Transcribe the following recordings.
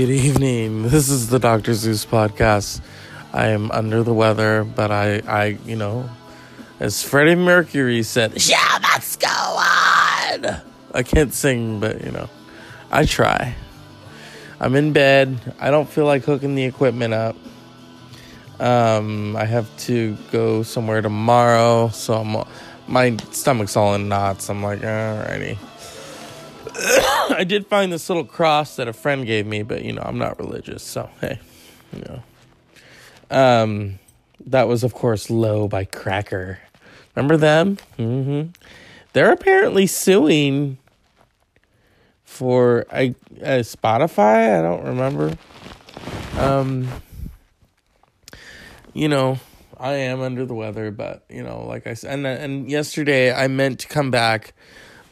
Good evening. This is the Dr. Zeus podcast. I am under the weather, but I, I, you know, as Freddie Mercury said, yeah, must go on. I can't sing, but you know, I try. I'm in bed. I don't feel like hooking the equipment up. Um, I have to go somewhere tomorrow, so I'm, my stomach's all in knots. I'm like, alrighty. I did find this little cross that a friend gave me, but you know, I'm not religious, so hey, you know. Um, that was of course "Low" by Cracker. Remember them? Mm-hmm. They're apparently suing for I uh, Spotify. I don't remember. Um, you know, I am under the weather, but you know, like I said, and and yesterday I meant to come back,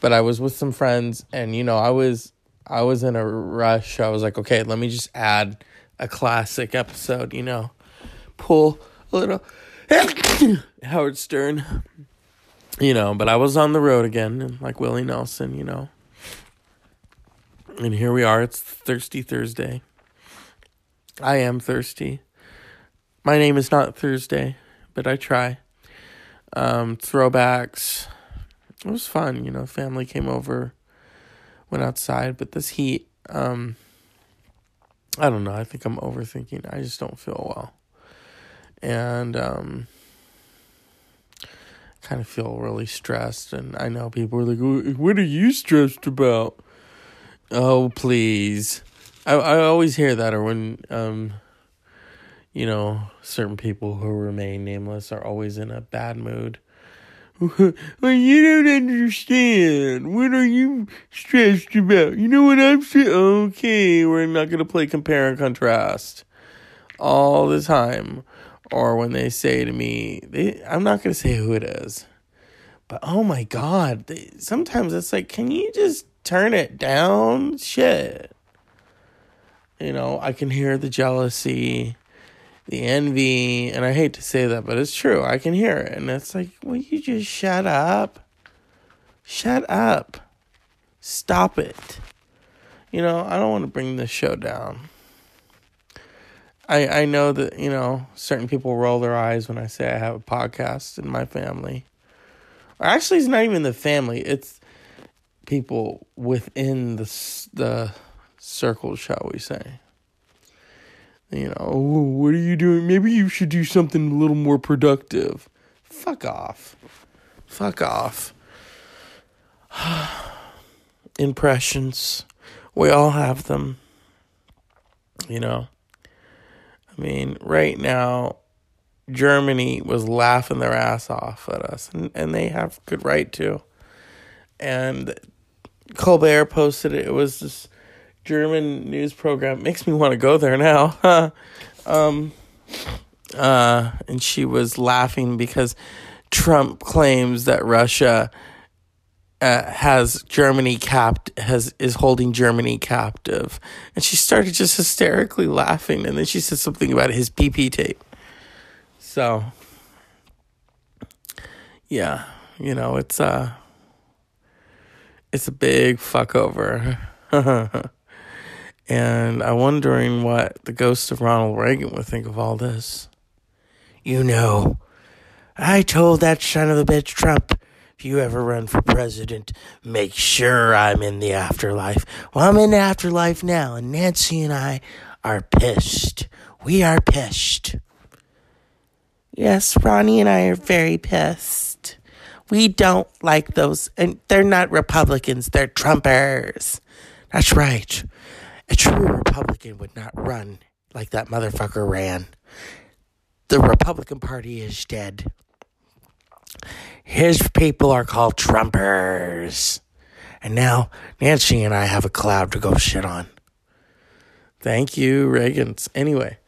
but I was with some friends, and you know, I was I was in a rush. I was like, okay, let me just add a classic episode. You know, pull a little Howard Stern. You know, but I was on the road again, and like Willie Nelson. You know, and here we are. It's Thirsty Thursday. I am thirsty. My name is not Thursday, but I try. Um, throwbacks. It was fun, you know. Family came over, went outside, but this heat, um, I don't know. I think I'm overthinking. I just don't feel well, and um, kind of feel really stressed. And I know people are like, "What are you stressed about?" Oh, please. I I always hear that, or when um you know, certain people who remain nameless are always in a bad mood. well, you don't understand. What are you stressed about? You know what I'm saying? Okay, we're not going to play compare and contrast all the time. Or when they say to me, they, I'm not going to say who it is, but oh my God, they, sometimes it's like, can you just turn it down? Shit. You know, I can hear the jealousy the envy, and I hate to say that, but it's true. I can hear it. And it's like, will you just shut up? Shut up. Stop it. You know, I don't want to bring this show down. I I know that, you know, certain people roll their eyes when I say I have a podcast in my family. Or actually, it's not even the family. It's people within the the circle, shall we say you know, oh, what are you doing? Maybe you should do something a little more productive. Fuck off. Fuck off. Impressions. We all have them. You know? I mean, right now, Germany was laughing their ass off at us, and, and they have good right to. And Colbert posted it. It was this German news program. Makes me want to go there now. um, uh, and she was laughing because Trump claims that Russia uh, has Germany capped has is holding Germany captive, and she started just hysterically laughing, and then she said something about his PP tape. So, yeah, you know it's uh, it's a big fuck over. And I'm wondering what the ghost of Ronald Reagan would think of all this. You know, I told that son of a bitch Trump, if you ever run for president, make sure I'm in the afterlife. Well, I'm in the afterlife now, and Nancy and I are pissed. We are pissed. Yes, Ronnie and I are very pissed. We don't like those, and they're not Republicans, they're Trumpers. That's right. A true Republican would not run like that motherfucker ran. The Republican Party is dead. His people are called Trumpers. And now Nancy and I have a cloud to go shit on. Thank you, Reagans. Anyway,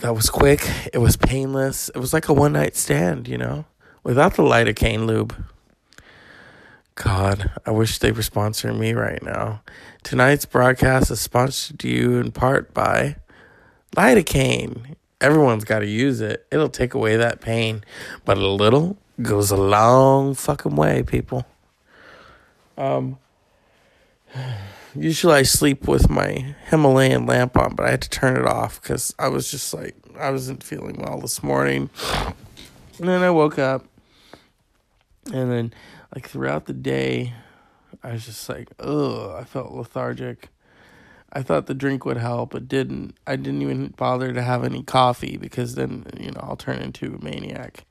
that was quick. It was painless. It was like a one night stand, you know, without the lidocaine lube. God, I wish they were sponsoring me right now. Tonight's broadcast is sponsored to you in part by lidocaine. Everyone's got to use it. It'll take away that pain, but a little goes a long fucking way, people. Um, usually I sleep with my Himalayan lamp on, but I had to turn it off because I was just like I wasn't feeling well this morning. And then I woke up, and then like throughout the day, I was just like, ugh, I felt lethargic. I thought the drink would help, it didn't. I didn't even bother to have any coffee because then, you know, I'll turn into a maniac.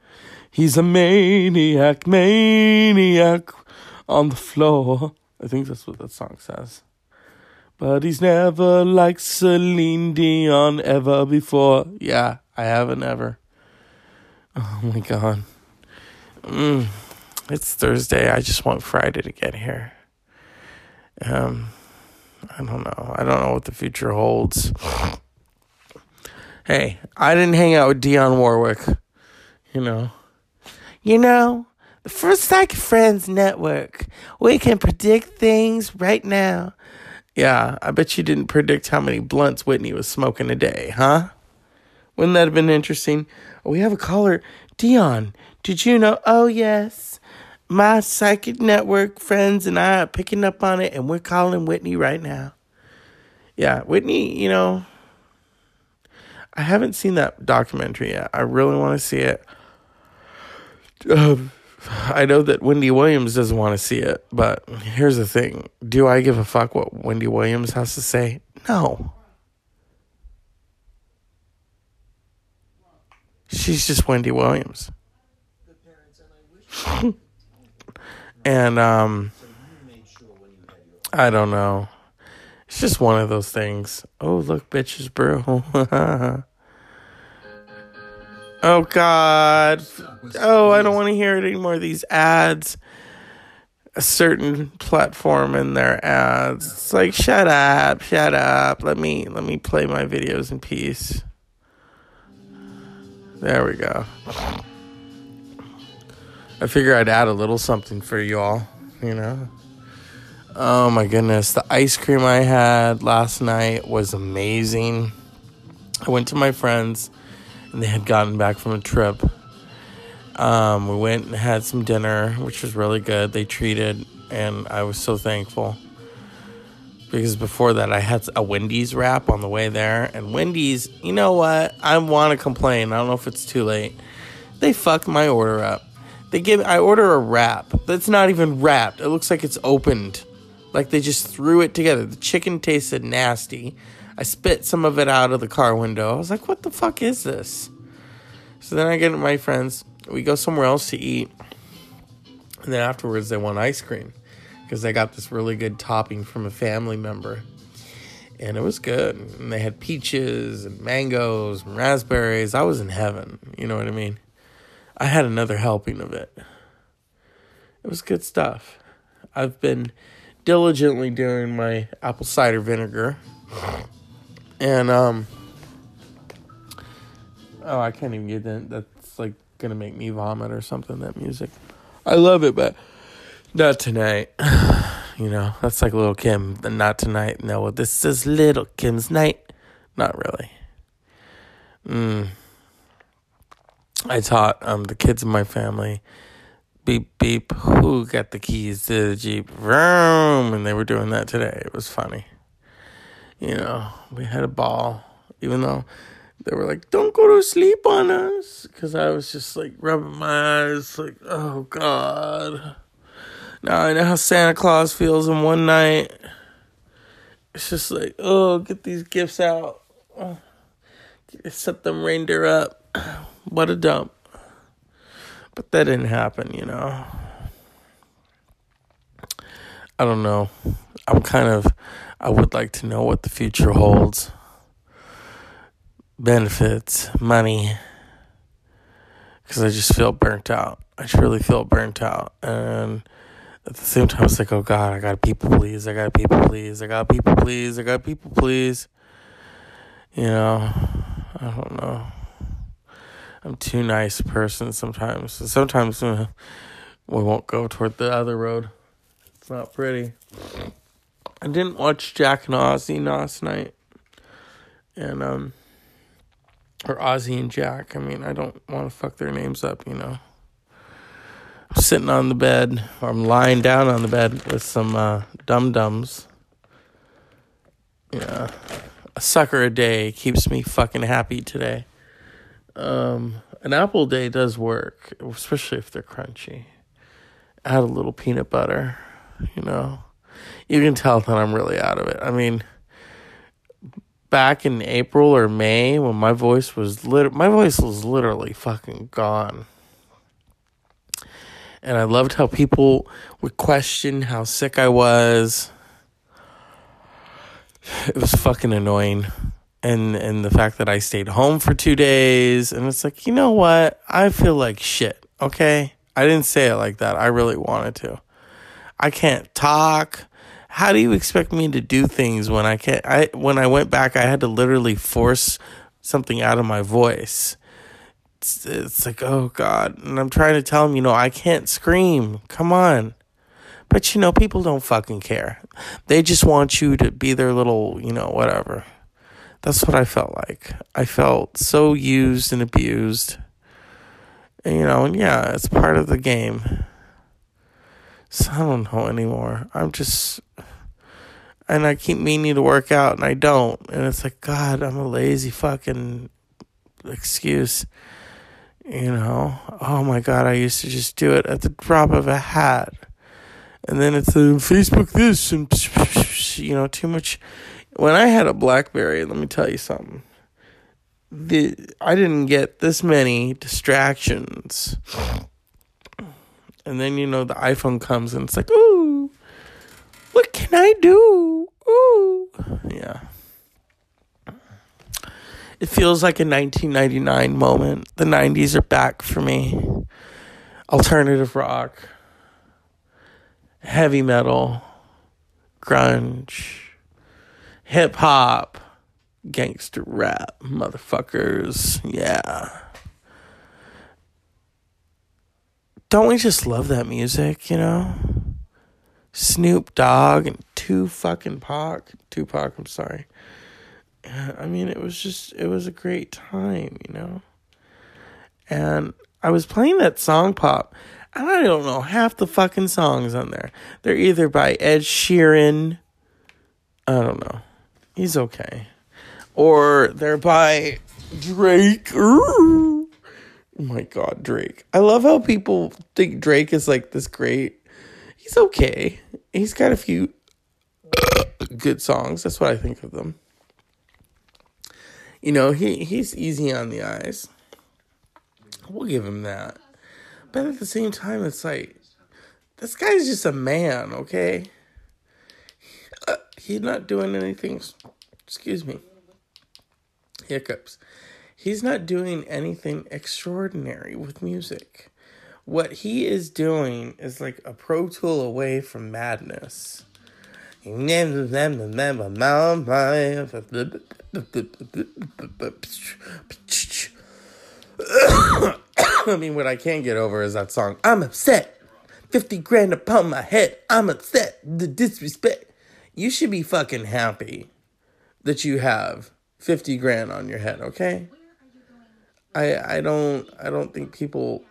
He's a maniac, maniac on the floor. I think that's what that song says. But he's never like Celine Dion ever before. Yeah, I haven't ever. Oh my god. Mm, it's Thursday. I just want Friday to get here. Um, I don't know. I don't know what the future holds. hey, I didn't hang out with Dionne Warwick. You know. You know, the First Psych Friends Network. We can predict things right now. Yeah, I bet you didn't predict how many blunts Whitney was smoking a day, huh? Wouldn't that have been interesting? We have a caller. Dionne, did you know? Oh, yes. My psychic network friends and I are picking up on it, and we're calling Whitney right now. Yeah, Whitney, you know, I haven't seen that documentary yet. I really want to see it. Um, I know that Wendy Williams doesn't want to see it, but here's the thing. Do I give a fuck what Wendy Williams has to say? No. She's just Wendy Williams. And um I don't know. It's just one of those things. Oh, look, bitches brew. oh God. Oh, I don't want to hear it anymore. These ads. A certain platform in their ads. It's like, shut up, shut up. Let me let me play my videos in peace. There we go. I figure I'd add a little something for you all, you know. Oh my goodness, the ice cream I had last night was amazing. I went to my friends and they had gotten back from a trip um, we went and had some dinner, which was really good. They treated, and I was so thankful. Because before that, I had a Wendy's wrap on the way there. And Wendy's, you know what? I want to complain. I don't know if it's too late. They fucked my order up. They give I order a wrap that's not even wrapped. It looks like it's opened. Like they just threw it together. The chicken tasted nasty. I spit some of it out of the car window. I was like, what the fuck is this? So then I get my friends we go somewhere else to eat. And then afterwards, they want ice cream because they got this really good topping from a family member. And it was good. And they had peaches and mangoes and raspberries. I was in heaven. You know what I mean? I had another helping of it. It was good stuff. I've been diligently doing my apple cider vinegar. And, um, oh, I can't even get that. That's like gonna make me vomit or something. That music, I love it, but not tonight. you know, that's like Lil' Kim. Not tonight. No, this is Lil' Kim's night. Not really. Mm. I taught um the kids in my family. Beep beep. Who got the keys to the jeep? Vroom, and they were doing that today. It was funny. You know, we had a ball, even though they were like, "Don't go to sleep on us," because I was just like rubbing my eyes, like, "Oh God." Now I know how Santa Claus feels in one night. It's just like, oh, get these gifts out, set them reindeer up. What a dump. But that didn't happen, you know. I don't know. I'm kind of. I would like to know what the future holds benefits, money, because I just feel burnt out. I truly feel burnt out. And at the same time, it's like, oh God, I got people please. I got people please. I got people please. I got people please. You know, I don't know. I'm too nice a person sometimes. Sometimes we won't go toward the other road. It's not pretty. I didn't watch Jack and Ozzy last night. And, um, or Ozzy and Jack. I mean, I don't want to fuck their names up, you know. I'm sitting on the bed, or I'm lying down on the bed with some uh, dum dums. Yeah. A sucker a day keeps me fucking happy today. Um, an apple day does work, especially if they're crunchy. Add a little peanut butter, you know. You can tell that I'm really out of it. I mean, back in April or May when my voice was lit my voice was literally fucking gone. And I loved how people would question how sick I was. It was fucking annoying. And and the fact that I stayed home for 2 days and it's like, "You know what? I feel like shit." Okay? I didn't say it like that. I really wanted to. I can't talk how do you expect me to do things when I can't? I when I went back, I had to literally force something out of my voice. It's, it's like, oh God. And I'm trying to tell him, you know, I can't scream. Come on. But, you know, people don't fucking care. They just want you to be their little, you know, whatever. That's what I felt like. I felt so used and abused. And, you know, and yeah, it's part of the game. So I don't know anymore. I'm just, and I keep meaning to work out and I don't. And it's like, God, I'm a lazy fucking excuse. You know, oh my God, I used to just do it at the drop of a hat. And then it's a Facebook this and, you know, too much. When I had a Blackberry, let me tell you something. The, I didn't get this many distractions and then you know the iPhone comes and it's like, ooh, what can I do? Ooh, yeah. It feels like a 1999 moment. The 90s are back for me. Alternative rock, heavy metal, grunge, hip hop, gangster rap, motherfuckers. Yeah. don't we just love that music, you know? Snoop Dogg and two fucking Pac, Tupac, I'm sorry. I mean, it was just, it was a great time, you know? And I was playing that song pop, and I don't know half the fucking songs on there. They're either by Ed Sheeran, I don't know, he's okay, or they're by Drake. Oh my god, Drake. I love how people think Drake is like this great. He's okay. He's got a few good songs. That's what I think of them. You know, he he's easy on the eyes. We'll give him that. But at the same time, it's like this guy's just a man, okay? He's not doing anything. Excuse me. Hiccups he's not doing anything extraordinary with music. What he is doing is like a pro tool away from madness. I mean, what I can't get over is that song. I'm upset. 50 grand upon my head. I'm upset. The disrespect. You should be fucking happy that you have 50 grand on your head, okay? I I don't I don't think people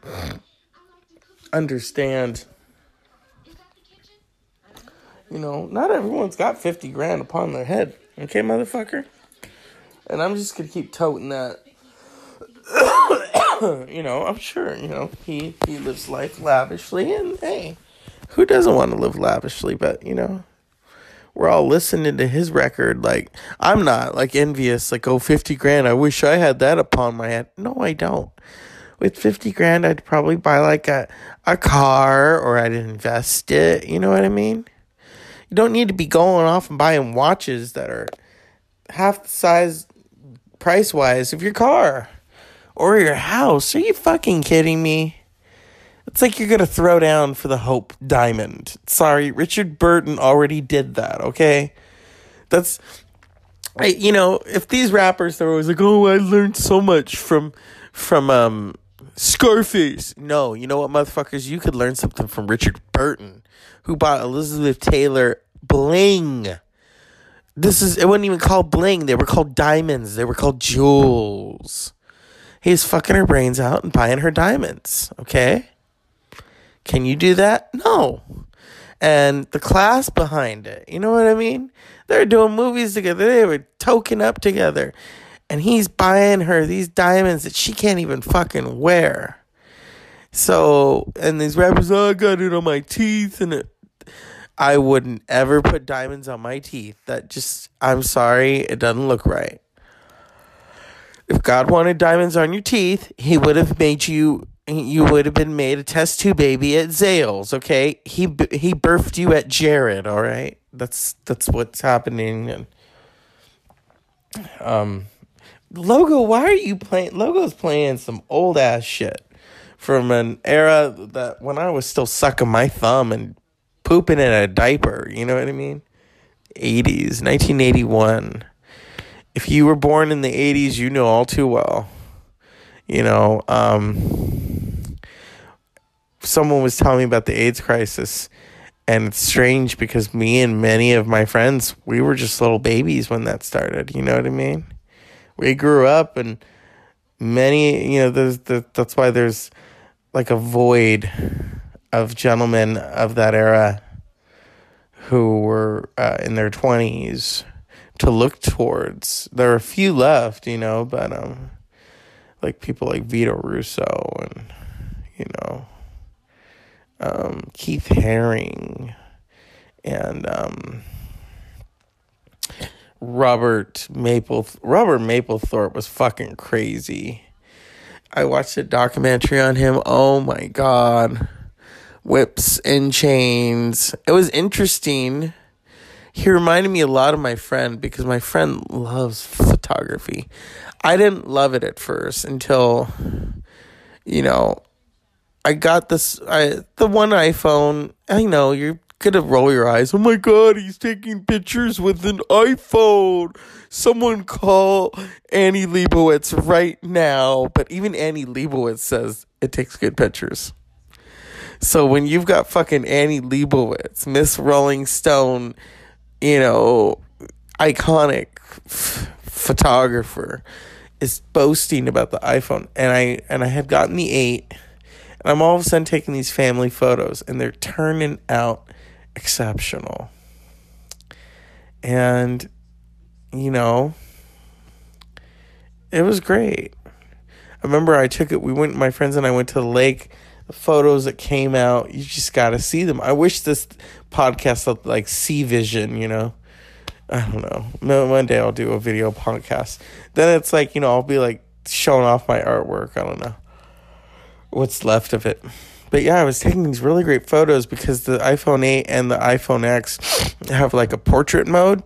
understand. You know, not everyone's got fifty grand upon their head. Okay, motherfucker. And I'm just gonna keep toting that. you know, I'm sure. You know, he he lives life lavishly, and hey, who doesn't want to live lavishly? But you know, we're all listening to his record. Like, I'm not like envious, like, oh, 50 grand. I wish I had that upon my head. No, I don't. With 50 grand, I'd probably buy like a, a car or I'd invest it. You know what I mean? You don't need to be going off and buying watches that are half the size price wise of your car or your house. Are you fucking kidding me? It's like you're gonna throw down for the Hope Diamond. Sorry, Richard Burton already did that. Okay, that's, I you know if these rappers they're always like, oh, I learned so much from from um Scarface. No, you know what, motherfuckers, you could learn something from Richard Burton, who bought Elizabeth Taylor bling. This is it wasn't even called bling. They were called diamonds. They were called jewels. He's fucking her brains out and buying her diamonds. Okay. Can you do that? No. and the class behind it. You know what I mean? They're doing movies together. They were token up together. And he's buying her these diamonds that she can't even fucking wear. So, and these rappers, oh, I got it on my teeth. And it, I wouldn't ever put diamonds on my teeth. That just, I'm sorry, it doesn't look right. If God wanted diamonds on your teeth, He would have made you you would have been made a test tube baby at Zales, okay? He he birthed you at Jared, all right? That's that's what's happening. And um, logo, why are you playing? Logo's playing some old ass shit from an era that when I was still sucking my thumb and pooping in a diaper. You know what I mean? Eighties, nineteen eighty one. If you were born in the eighties, you know all too well. You know, um, someone was telling me about the AIDS crisis and it's strange because me and many of my friends we were just little babies when that started you know what i mean? We grew up and many you know there's the, that's why there's like a void of gentlemen of that era who were uh, in their 20s to look towards. There are a few left you know but um like people like vito russo and you know um, Keith Haring, and um, Robert Maple. Robert Mapplethorpe was fucking crazy. I watched a documentary on him. Oh my god, whips and chains. It was interesting. He reminded me a lot of my friend because my friend loves photography. I didn't love it at first until, you know, I got this I the one iPhone. I know you're gonna roll your eyes. Oh my god, he's taking pictures with an iPhone. Someone call Annie Leibovitz right now. But even Annie Leibovitz says it takes good pictures. So when you've got fucking Annie Leibovitz, Miss Rolling Stone, you know, iconic f- photographer, is boasting about the iPhone, and I and I had gotten the eight and I'm all of a sudden taking these family photos and they're turning out exceptional. And, you know, it was great. I remember I took it, we went, my friends and I went to the lake. The photos that came out, you just got to see them. I wish this podcast looked like Sea Vision, you know. I don't know. One day I'll do a video podcast. Then it's like, you know, I'll be like showing off my artwork. I don't know what's left of it. But yeah, I was taking these really great photos because the iPhone 8 and the iPhone X have like a portrait mode.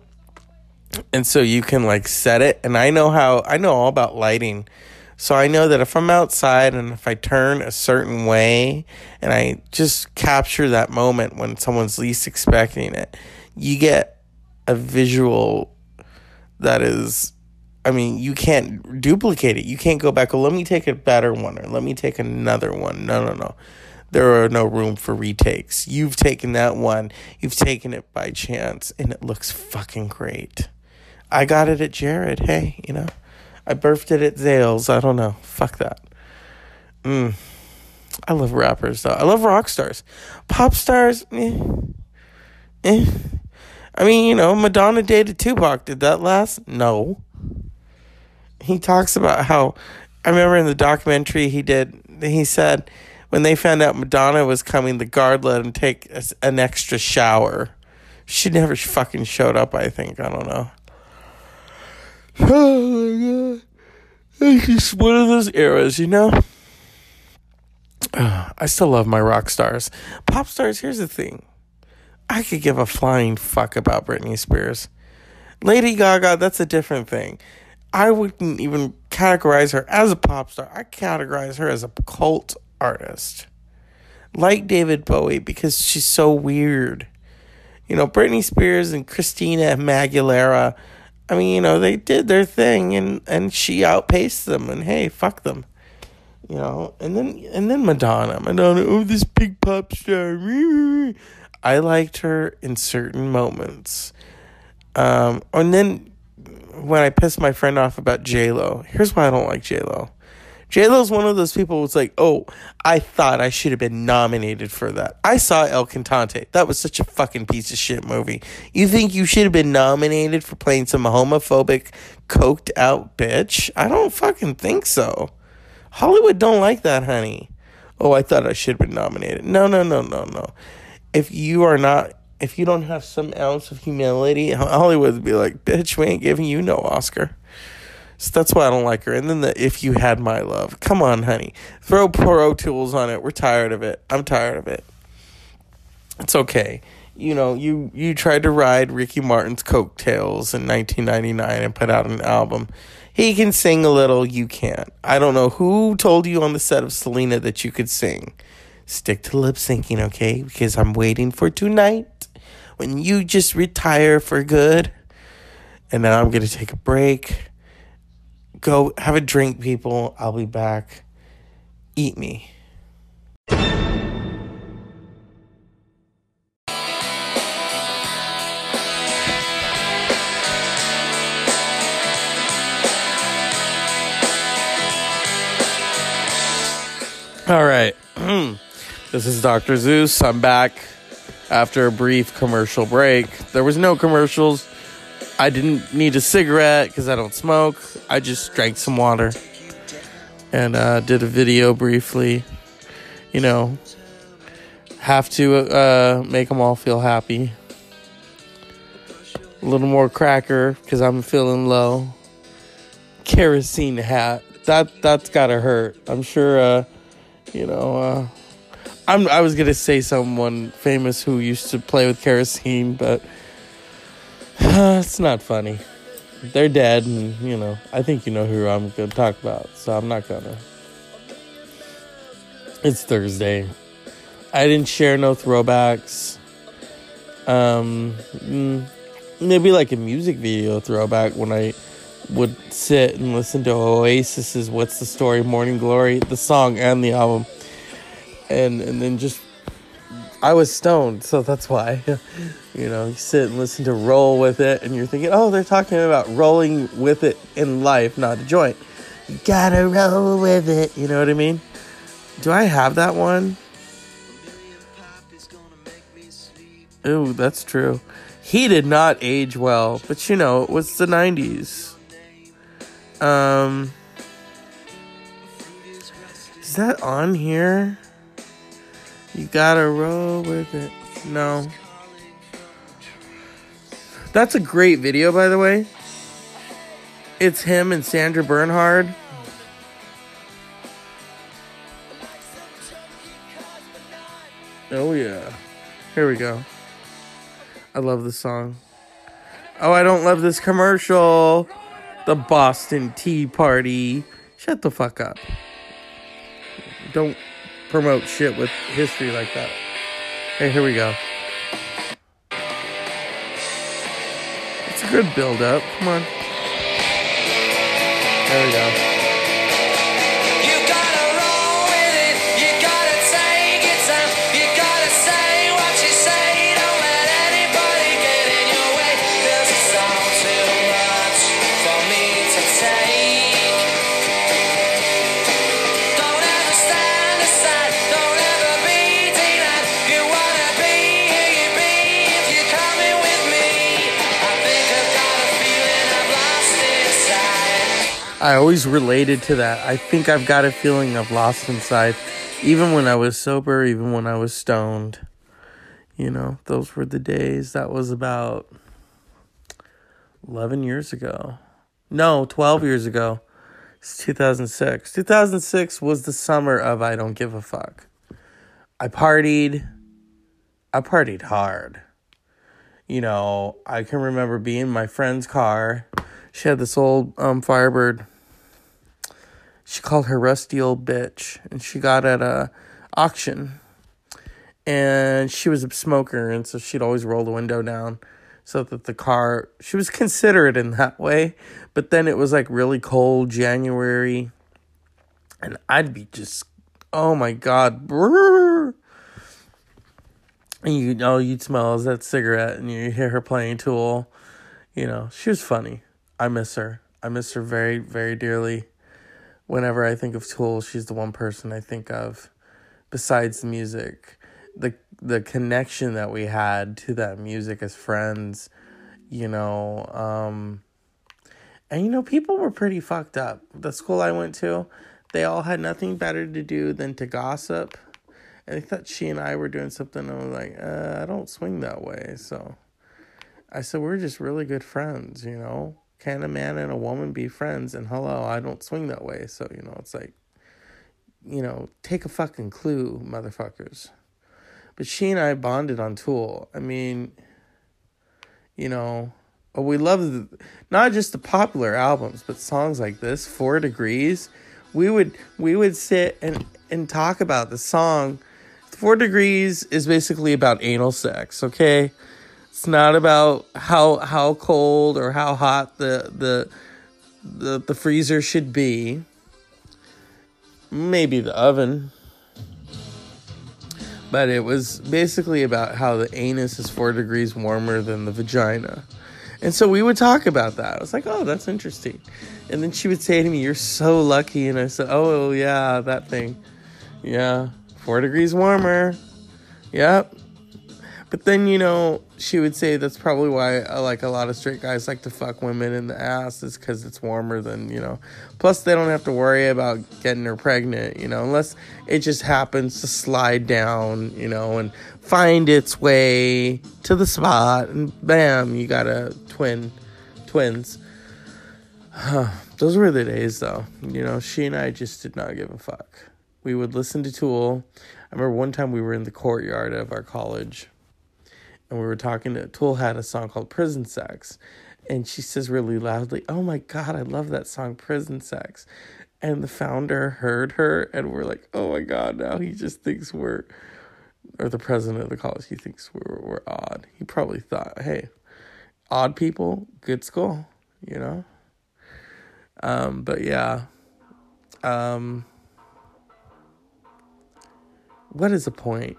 And so you can like set it and I know how I know all about lighting. So I know that if I'm outside and if I turn a certain way and I just capture that moment when someone's least expecting it, you get a visual that is I mean, you can't duplicate it. You can't go back. Well, let me take a better one or let me take another one. No, no, no. There are no room for retakes. You've taken that one. You've taken it by chance, and it looks fucking great. I got it at Jared. Hey, you know, I birthed it at Zales. I don't know. Fuck that. Mm. I love rappers though. I love rock stars. Pop stars, eh. Eh. I mean, you know, Madonna dated Tupac. Did that last? No he talks about how I remember in the documentary he did. He said when they found out Madonna was coming, the guard let him take a, an extra shower. She never fucking showed up. I think I don't know. Oh my god! It's just one of those eras, you know. I still love my rock stars, pop stars. Here's the thing: I could give a flying fuck about Britney Spears. Lady Gaga, that's a different thing. I wouldn't even categorize her as a pop star. I categorize her as a cult artist. Like David Bowie because she's so weird. You know, Britney Spears and Christina Aguilera, I mean, you know, they did their thing and, and she outpaced them and hey, fuck them. You know, and then and then Madonna. Madonna, oh this big pop star. I liked her in certain moments. Um, and then when I pissed my friend off about J Lo, here's why I don't like J Lo. J Lo's one of those people who's like, oh, I thought I should have been nominated for that. I saw El Cantante. That was such a fucking piece of shit movie. You think you should have been nominated for playing some homophobic, coked out bitch? I don't fucking think so. Hollywood don't like that, honey. Oh, I thought I should have been nominated. No, no, no, no, no. If you are not, if you don't have some ounce of humility, Hollywood would be like, bitch, we ain't giving you no Oscar. So that's why I don't like her. And then the if you had my love. Come on, honey. Throw Pro Tools on it. We're tired of it. I'm tired of it. It's okay. You know, you you tried to ride Ricky Martin's coattails in 1999 and put out an album. He can sing a little, you can't. I don't know who told you on the set of Selena that you could sing. Stick to lip syncing, okay? Because I'm waiting for tonight when you just retire for good. And then I'm going to take a break Go have a drink, people. I'll be back. Eat me. All right. this is Dr. Zeus. I'm back after a brief commercial break. There was no commercials I didn't need a cigarette because I don't smoke. I just drank some water and uh, did a video briefly. You know, have to uh, make them all feel happy. A little more cracker because I'm feeling low. Kerosene hat. That that's gotta hurt. I'm sure. Uh, you know. Uh, I'm. I was gonna say someone famous who used to play with kerosene, but it's not funny. They're dead, and you know, I think you know who I'm to talk about, so I'm not gonna. It's Thursday. I didn't share no throwbacks. Um, mm, maybe like a music video throwback when I would sit and listen to Oasis's "What's the Story," "Morning Glory," the song and the album, and and then just I was stoned, so that's why. you know, you sit and listen to Roll with It, and you're thinking, oh, they're talking about rolling with it in life, not a joint. You gotta roll with it, you know what I mean? Do I have that one? Ooh, that's true. He did not age well, but you know, it was the 90s. Um, is that on here? You gotta roll with it. No. That's a great video, by the way. It's him and Sandra Bernhard. Oh, yeah. Here we go. I love this song. Oh, I don't love this commercial. The Boston Tea Party. Shut the fuck up. Don't promote shit with history like that. Hey, here we go. It's a good build up. Come on. There we go. I always related to that. I think I've got a feeling of lost inside, even when I was sober, even when I was stoned. You know, those were the days. That was about 11 years ago. No, 12 years ago. It's 2006. 2006 was the summer of I Don't Give a Fuck. I partied. I partied hard. You know, I can remember being in my friend's car. She had this old um, Firebird she called her rusty old bitch and she got at a auction. And she was a smoker and so she'd always roll the window down so that the car she was considerate in that way but then it was like really cold january and i'd be just oh my god brrr. and you know oh, you'd smell that cigarette and you hear her playing tool. You know she was funny. I miss her. I miss her very very dearly whenever I think of Tool, she's the one person I think of besides the music. The the connection that we had to that music as friends, you know, um and you know, people were pretty fucked up. The school I went to, they all had nothing better to do than to gossip. And they thought she and I were doing something. And I was like, uh, I don't swing that way. So I said, we're just really good friends, you know? Can a man and a woman be friends? And hello, I don't swing that way. So, you know, it's like, you know, take a fucking clue, motherfuckers. But she and I bonded on Tool. I mean, you know, we love the, not just the popular albums, but songs like this, Four Degrees. We would we would sit and and talk about the song. Four Degrees is basically about anal sex. Okay, it's not about how how cold or how hot the the the, the freezer should be. Maybe the oven. But it was basically about how the anus is four degrees warmer than the vagina. And so we would talk about that. I was like, oh, that's interesting. And then she would say to me, You're so lucky. And I said, Oh, yeah, that thing. Yeah, four degrees warmer. Yep. But then, you know, she would say that's probably why uh, like a lot of straight guys like to fuck women in the ass is because it's warmer than, you know. Plus, they don't have to worry about getting her pregnant, you know, unless it just happens to slide down, you know, and find its way to the spot and bam, you got a twin, twins. Those were the days though. You know, she and I just did not give a fuck. We would listen to Tool. I remember one time we were in the courtyard of our college and we were talking to Tool had a song called Prison Sex. And she says really loudly, Oh my God, I love that song, Prison Sex. And the founder heard her and we're like, Oh my God, now he just thinks we're or the president of the college, he thinks we're we're odd. He probably thought, hey, odd people, good school, you know. Um, but yeah, um, what is the point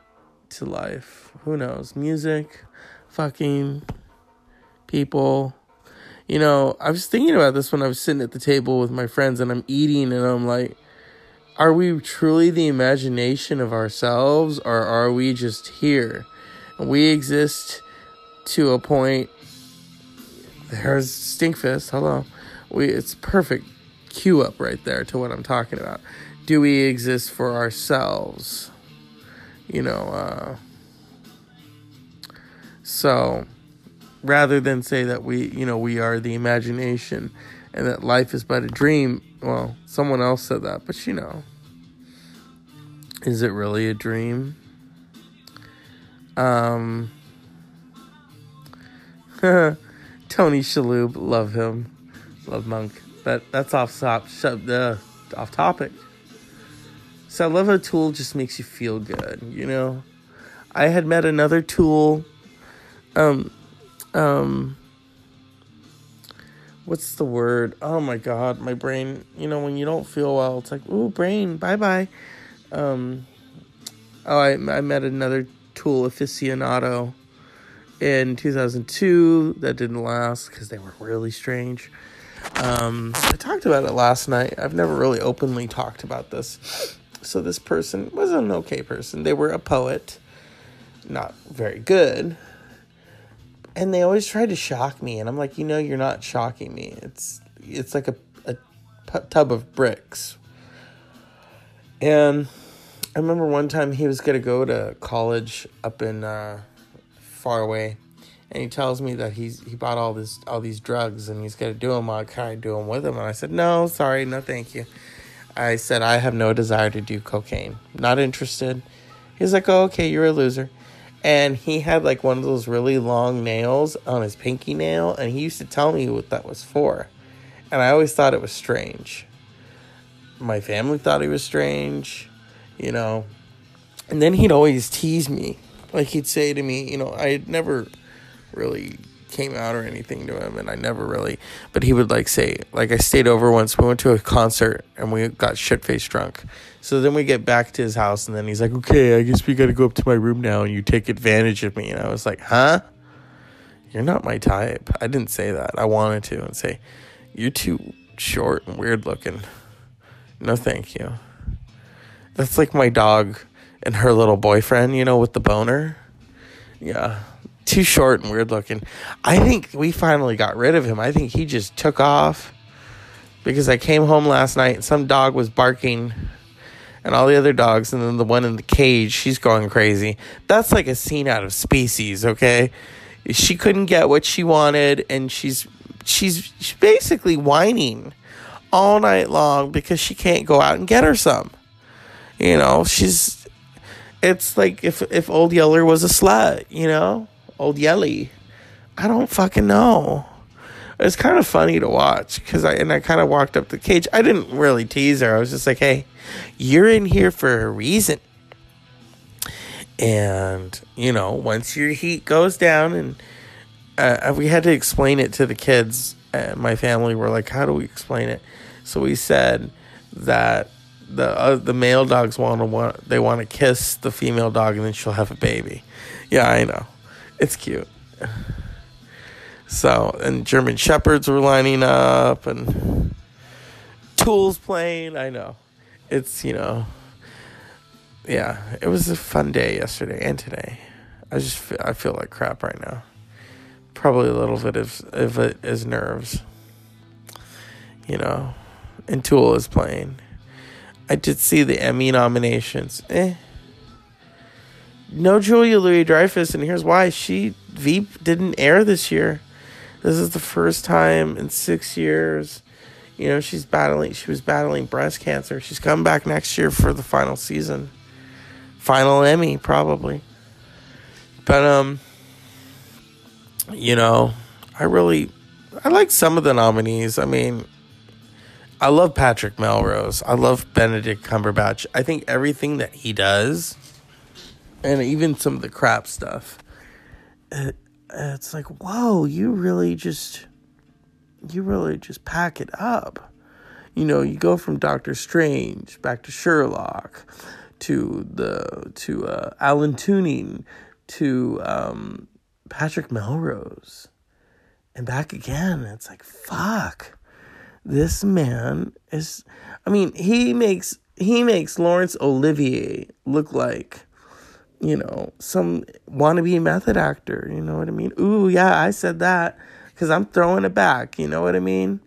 to life? Who knows? Music, fucking people. You know, I was thinking about this when I was sitting at the table with my friends and I'm eating and I'm like, are we truly the imagination of ourselves or are we just here? We exist to a point. There's Stinkfist. Hello. We it's perfect cue up right there to what I'm talking about. Do we exist for ourselves? You know, uh so rather than say that we, you know, we are the imagination and that life is but a dream, well, someone else said that, but you know, is it really a dream? Um, Tony Shalhoub, love him, love Monk. That that's off top, uh, off topic. So I love how Tool just makes you feel good. You know, I had met another Tool. Um, um, what's the word? Oh my god, my brain. You know, when you don't feel well, it's like, ooh, brain, bye bye. Um, oh, I I met another Tool aficionado in 2002 that didn't last because they were really strange. Um, I talked about it last night. I've never really openly talked about this. So this person was an okay person. They were a poet, not very good, and they always tried to shock me and i'm like you know you're not shocking me. It's it's like a, a tub of bricks. And i remember one time he was going to go to college up in uh, far away and he tells me that he's he bought all this all these drugs and he's to do them uh, kind i do them with him and i said no sorry no thank you i said i have no desire to do cocaine. Not interested. He's like oh okay you're a loser. And he had like one of those really long nails on his pinky nail and he used to tell me what that was for. And i always thought it was strange. My family thought he was strange you know? And then he'd always tease me. Like he'd say to me you know i had never really came out or anything to him and I never really but he would like say like I stayed over once we went to a concert and we got shit faced drunk. So then we get back to his house and then he's like, "Okay, I guess we got to go up to my room now and you take advantage of me." And I was like, "Huh? You're not my type." I didn't say that. I wanted to and say, "You're too short and weird looking." No, thank you. That's like my dog and her little boyfriend, you know, with the boner. Yeah. Too short and weird looking. I think we finally got rid of him. I think he just took off because I came home last night and some dog was barking and all the other dogs and then the one in the cage, she's going crazy. That's like a scene out of species, okay? She couldn't get what she wanted and she's she's, she's basically whining all night long because she can't go out and get her some. You know, she's it's like if if old Yeller was a slut, you know? Old Yelly. I don't fucking know. It's kind of funny to watch because I and I kind of walked up the cage. I didn't really tease her. I was just like, "Hey, you're in here for a reason." And you know, once your heat goes down, and uh, we had to explain it to the kids. And my family were like, "How do we explain it?" So we said that the uh, the male dogs want to want they want to kiss the female dog and then she'll have a baby. Yeah, I know. It's cute. So, and German shepherds were lining up and tools playing. I know. It's, you know, yeah, it was a fun day yesterday and today. I just feel, I feel like crap right now. Probably a little bit of, of it is nerves. You know, and Tool is playing. I did see the Emmy nominations. Eh. No Julia Louis Dreyfus, and here's why. She Veep didn't air this year. This is the first time in six years. You know, she's battling she was battling breast cancer. She's coming back next year for the final season. Final Emmy, probably. But um you know, I really I like some of the nominees. I mean, I love Patrick Melrose. I love Benedict Cumberbatch. I think everything that he does, and even some of the crap stuff, it, it's like, whoa, you really just, you really just pack it up. You know, you go from Doctor Strange back to Sherlock, to the to uh, Alan Turing, to um, Patrick Melrose, and back again. It's like fuck this man is I mean, he makes he makes Laurence Olivier look like you know, some wannabe method actor, you know what I mean? Ooh, yeah, I said that cuz I'm throwing it back, you know what I mean?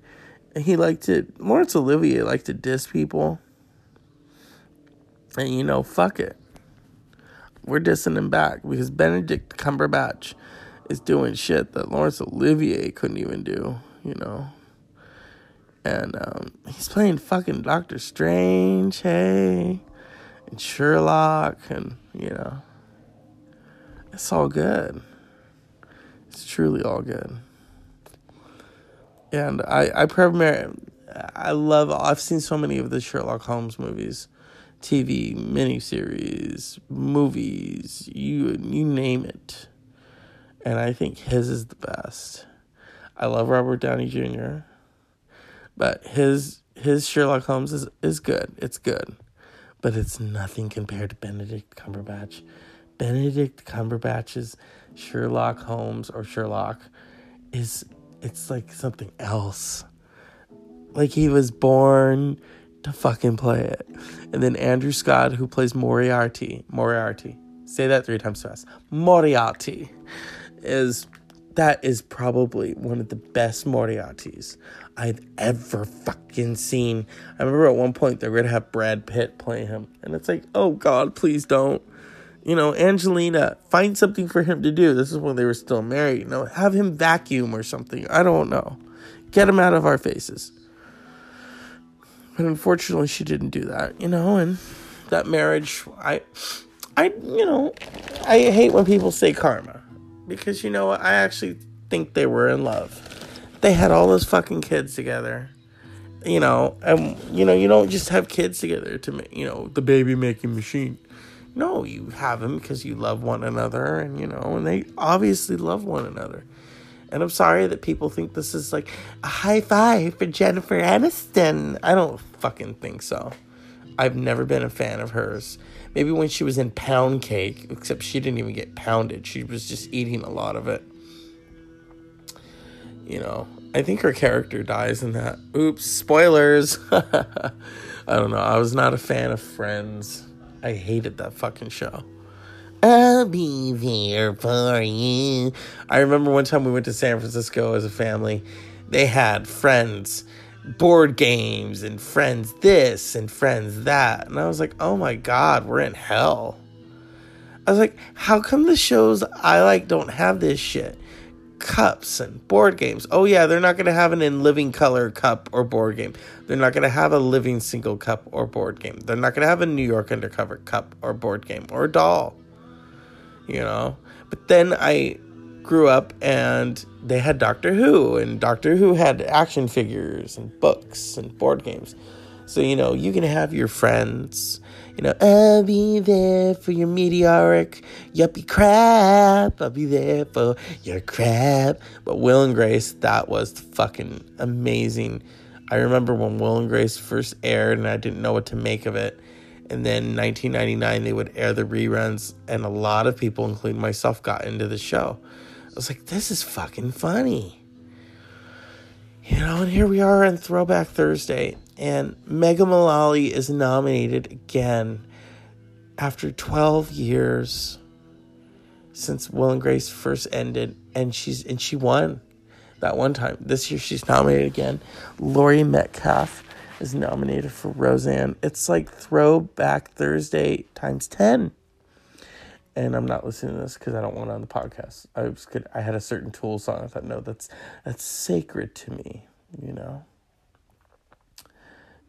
He liked to Laurence Olivier liked to diss people. And you know, fuck it. We're dissing him back because Benedict Cumberbatch is doing shit that Laurence Olivier couldn't even do, you know and um, he's playing fucking Doctor Strange, hey, and Sherlock, and you know, it's all good. It's truly all good. And I, I primarily, I love. I've seen so many of the Sherlock Holmes movies, TV miniseries, movies, you you name it. And I think his is the best. I love Robert Downey Jr. But his his Sherlock Holmes is, is good. It's good. But it's nothing compared to Benedict Cumberbatch. Benedict Cumberbatch's Sherlock Holmes or Sherlock is it's like something else. Like he was born to fucking play it. And then Andrew Scott, who plays Moriarty, Moriarty, say that three times fast. Moriarty is that is probably one of the best Moriartys I've ever fucking seen. I remember at one point they're gonna have Brad Pitt play him, and it's like, oh God, please don't. You know, Angelina, find something for him to do. This is when they were still married. You know, have him vacuum or something. I don't know. Get him out of our faces. But unfortunately, she didn't do that. You know, and that marriage, I, I, you know, I hate when people say karma because you know? I actually think they were in love. They had all those fucking kids together. You know, and you know, you don't just have kids together to make, you know, the baby making machine. No, you have them because you love one another and you know, and they obviously love one another. And I'm sorry that people think this is like a high five for Jennifer Aniston. I don't fucking think so. I've never been a fan of hers. Maybe when she was in Pound Cake, except she didn't even get pounded. She was just eating a lot of it. You know, I think her character dies in that. Oops, spoilers. I don't know. I was not a fan of Friends. I hated that fucking show. I'll be there for you. I remember one time we went to San Francisco as a family. They had Friends board games and Friends this and Friends that. And I was like, oh my God, we're in hell. I was like, how come the shows I like don't have this shit? Cups and board games. Oh yeah, they're not going to have an in living color cup or board game. They're not going to have a living single cup or board game. They're not going to have a New York undercover cup or board game or doll. You know. But then I grew up and they had Doctor Who and Doctor Who had action figures and books and board games. So you know, you can have your friends you know, I'll be there for your meteoric yuppie crap. I'll be there for your crap. But Will and Grace, that was fucking amazing. I remember when Will and Grace first aired and I didn't know what to make of it. And then 1999, they would air the reruns, and a lot of people, including myself, got into the show. I was like, this is fucking funny. You know, and here we are on Throwback Thursday, and Megan Mullally is nominated again after 12 years since Will and Grace first ended, and she's and she won that one time. This year she's nominated again. Laurie Metcalf is nominated for Roseanne. It's like Throwback Thursday times 10. And I'm not listening to this because I don't want it on the podcast. I was good. I had a certain Tool song. I thought, no, that's that's sacred to me, you know.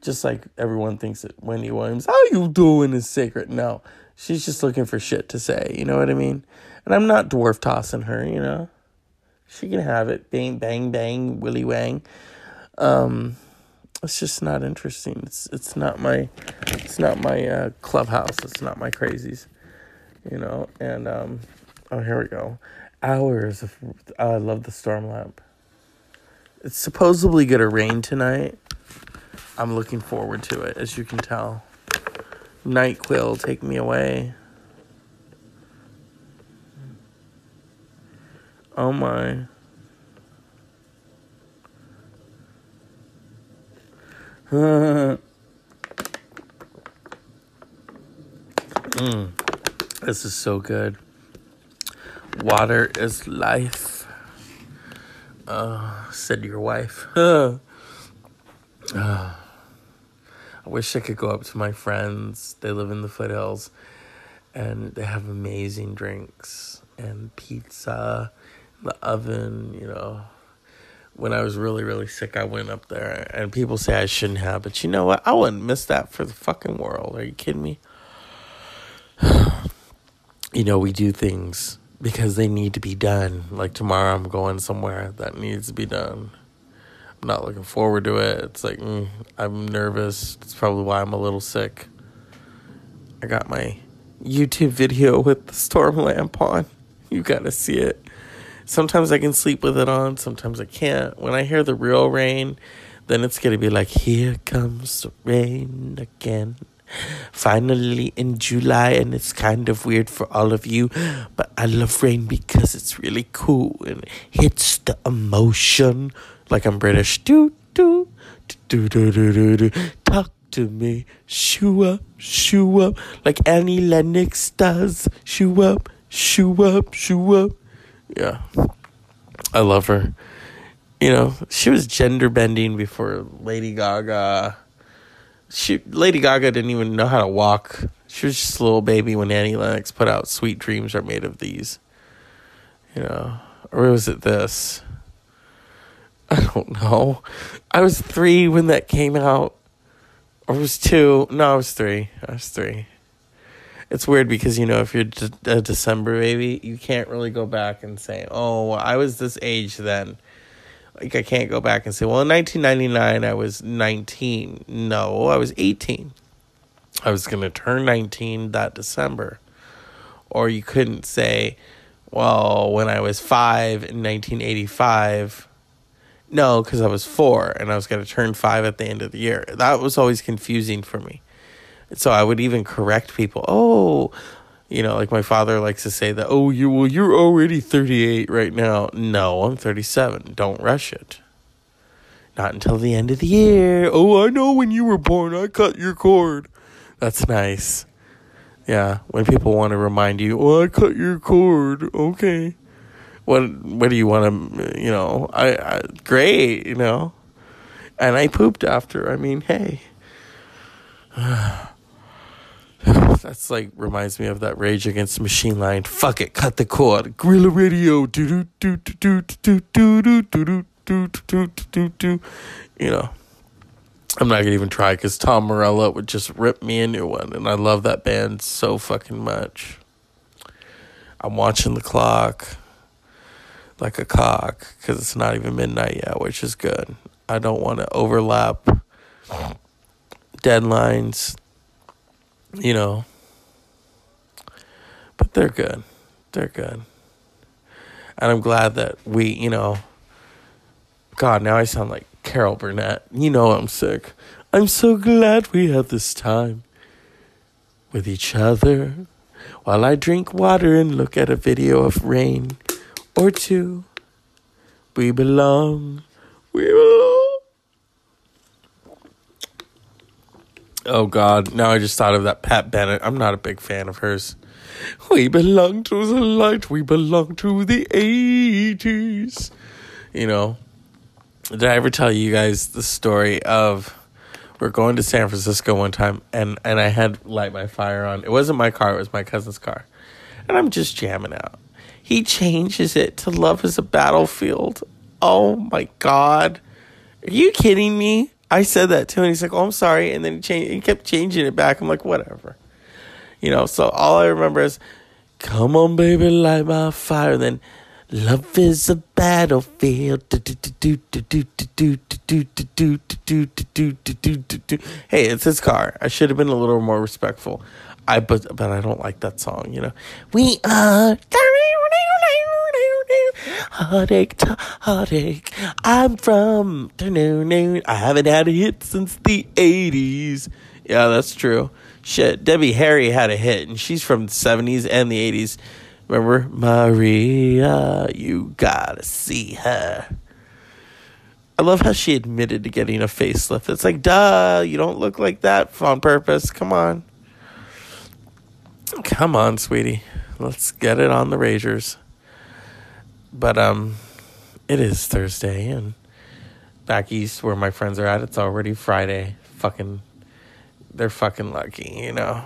Just like everyone thinks that Wendy Williams, how you doing is sacred. No, she's just looking for shit to say. You know what I mean? And I'm not dwarf tossing her. You know, she can have it. Bang, bang, bang, willy wang. Um, it's just not interesting. It's it's not my it's not my uh, clubhouse. It's not my crazies. You know, and um, oh here we go. Hours of oh, I love the storm lamp. It's supposedly gonna rain tonight. I'm looking forward to it, as you can tell. NyQuil, take me away. Oh my. mm. This is so good. Water is life. Uh, said your wife. uh. I wish I could go up to my friends. They live in the foothills and they have amazing drinks and pizza the oven, you know. When I was really, really sick, I went up there and people say I shouldn't have, but you know what? I wouldn't miss that for the fucking world. Are you kidding me? you know, we do things because they need to be done. Like tomorrow, I'm going somewhere that needs to be done. Not looking forward to it. It's like mm, I'm nervous. It's probably why I'm a little sick. I got my YouTube video with the storm lamp on. You gotta see it. Sometimes I can sleep with it on, sometimes I can't. When I hear the real rain, then it's gonna be like, here comes the rain again. Finally in July, and it's kind of weird for all of you, but I love rain because it's really cool and it hits the emotion like I'm British. Do do do do do do do. Talk to me. Shoo up, shoo up, like Annie Lennox does. Shoo up, shoo up, shoo up. Yeah, I love her. You know, she was gender bending before Lady Gaga. She Lady Gaga didn't even know how to walk. She was just a little baby when Annie Lennox put out "Sweet Dreams Are Made of These." You know, or was it this? I don't know. I was three when that came out. Or was two. No, I was three. I was three. It's weird because, you know, if you're a December baby, you can't really go back and say, oh, I was this age then. Like, I can't go back and say, well, in 1999, I was 19. No, I was 18. I was going to turn 19 that December. Or you couldn't say, well, when I was five in 1985, no, because I was four and I was going to turn five at the end of the year. That was always confusing for me. So I would even correct people. Oh, you know, like my father likes to say that. Oh, you well, you're already thirty eight right now. No, I'm thirty seven. Don't rush it. Not until the end of the year. Oh, I know when you were born, I cut your cord. That's nice. Yeah, when people want to remind you, oh, I cut your cord. Okay. What what do you want to, you know, I, I great, you know. And I pooped after. I mean, hey. That's like reminds me of that Rage Against the Machine line. Fuck it, cut the cord. Guerrilla Radio. Do do do do do do do do do do do do do. You know, I'm not gonna even try because Tom Morello would just rip me a new one, and I love that band so fucking much. I'm watching the clock like a cock because it's not even midnight yet, which is good. I don't want to overlap deadlines, you know. But they're good. They're good. And I'm glad that we, you know, God, now I sound like Carol Burnett. You know I'm sick. I'm so glad we have this time with each other while I drink water and look at a video of rain or two. We belong. We belong. Oh God! Now I just thought of that Pat Benatar. I'm not a big fan of hers. We belong to the light. We belong to the '80s. You know. Did I ever tell you guys the story of we're going to San Francisco one time and and I had light my fire on. It wasn't my car. It was my cousin's car, and I'm just jamming out he changes it to Love is a Battlefield. Oh my God. Are you kidding me? I said that too, and He's like, oh, I'm sorry. And then he, changed, he kept changing it back. I'm like, whatever. You know, so all I remember is, come on, baby, light my fire. And then, love is a battlefield. Hey, it's his car. I should have been a little more respectful. I but but I don't like that song. You know, we are heartache to heartache. I'm from I haven't had a hit since the eighties. Yeah, that's true. Shit, Debbie Harry had a hit, and she's from the seventies and the eighties. Remember, Maria, you gotta see her. I love how she admitted to getting a facelift. It's like, duh, you don't look like that on purpose. Come on. Come on, sweetie. Let's get it on the Ragers. But um it is Thursday and back east where my friends are at, it's already Friday. Fucking they're fucking lucky, you know.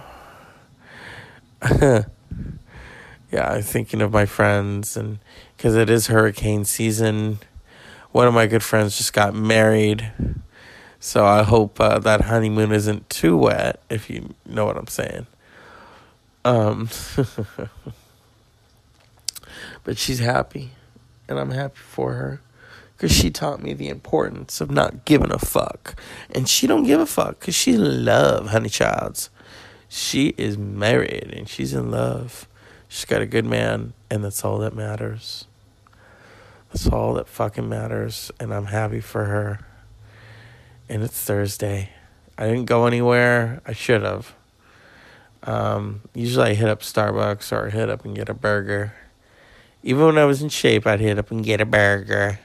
yeah, I'm thinking of my friends and cuz it is hurricane season. One of my good friends just got married. So I hope uh, that honeymoon isn't too wet if you know what I'm saying. Um, but she's happy, and I'm happy for her because she taught me the importance of not giving a fuck, and she don't give a fuck because she love Honey Childs. She is married and she's in love. She's got a good man, and that's all that matters. That's all that fucking matters, and I'm happy for her. And it's Thursday. I didn't go anywhere. I should have. Um, usually I hit up Starbucks or hit up and get a burger. Even when I was in shape, I'd hit up and get a burger.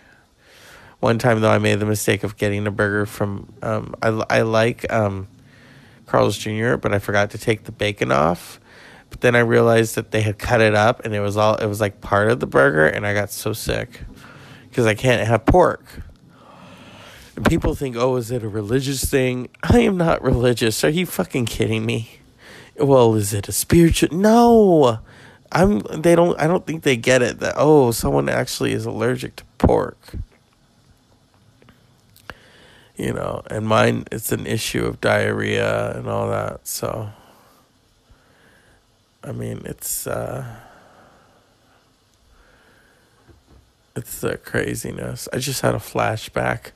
One time though, I made the mistake of getting a burger from. Um, I I like um, Carl's Jr., but I forgot to take the bacon off. But then I realized that they had cut it up, and it was all it was like part of the burger, and I got so sick because I can't have pork. And people think, oh, is it a religious thing? I am not religious. Are you fucking kidding me? Well, is it a spiritual? No, I'm. They don't. I don't think they get it that oh, someone actually is allergic to pork. You know, and mine, it's an issue of diarrhea and all that. So, I mean, it's uh, it's the craziness. I just had a flashback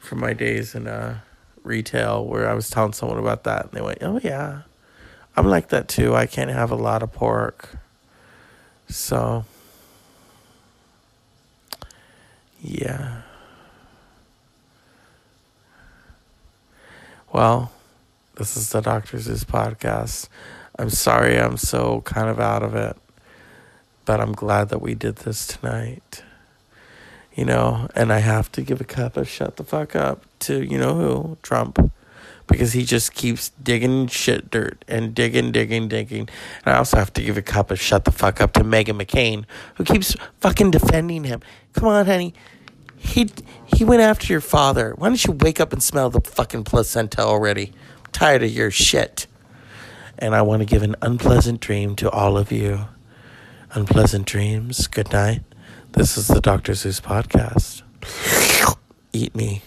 from my days in uh retail where I was telling someone about that, and they went, "Oh yeah." I'm like that too. I can't have a lot of pork. So, yeah. Well, this is the Doctor Zeus podcast. I'm sorry I'm so kind of out of it, but I'm glad that we did this tonight. you know, and I have to give a cup of shut the fuck up to, you know who? Trump. Because he just keeps digging shit dirt and digging, digging, digging. And I also have to give a cup of shut the fuck up to Meghan McCain, who keeps fucking defending him. Come on, honey. He he went after your father. Why don't you wake up and smell the fucking placenta already? I'm tired of your shit. And I want to give an unpleasant dream to all of you. Unpleasant dreams. Good night. This is the Dr. Zeus podcast. Eat me.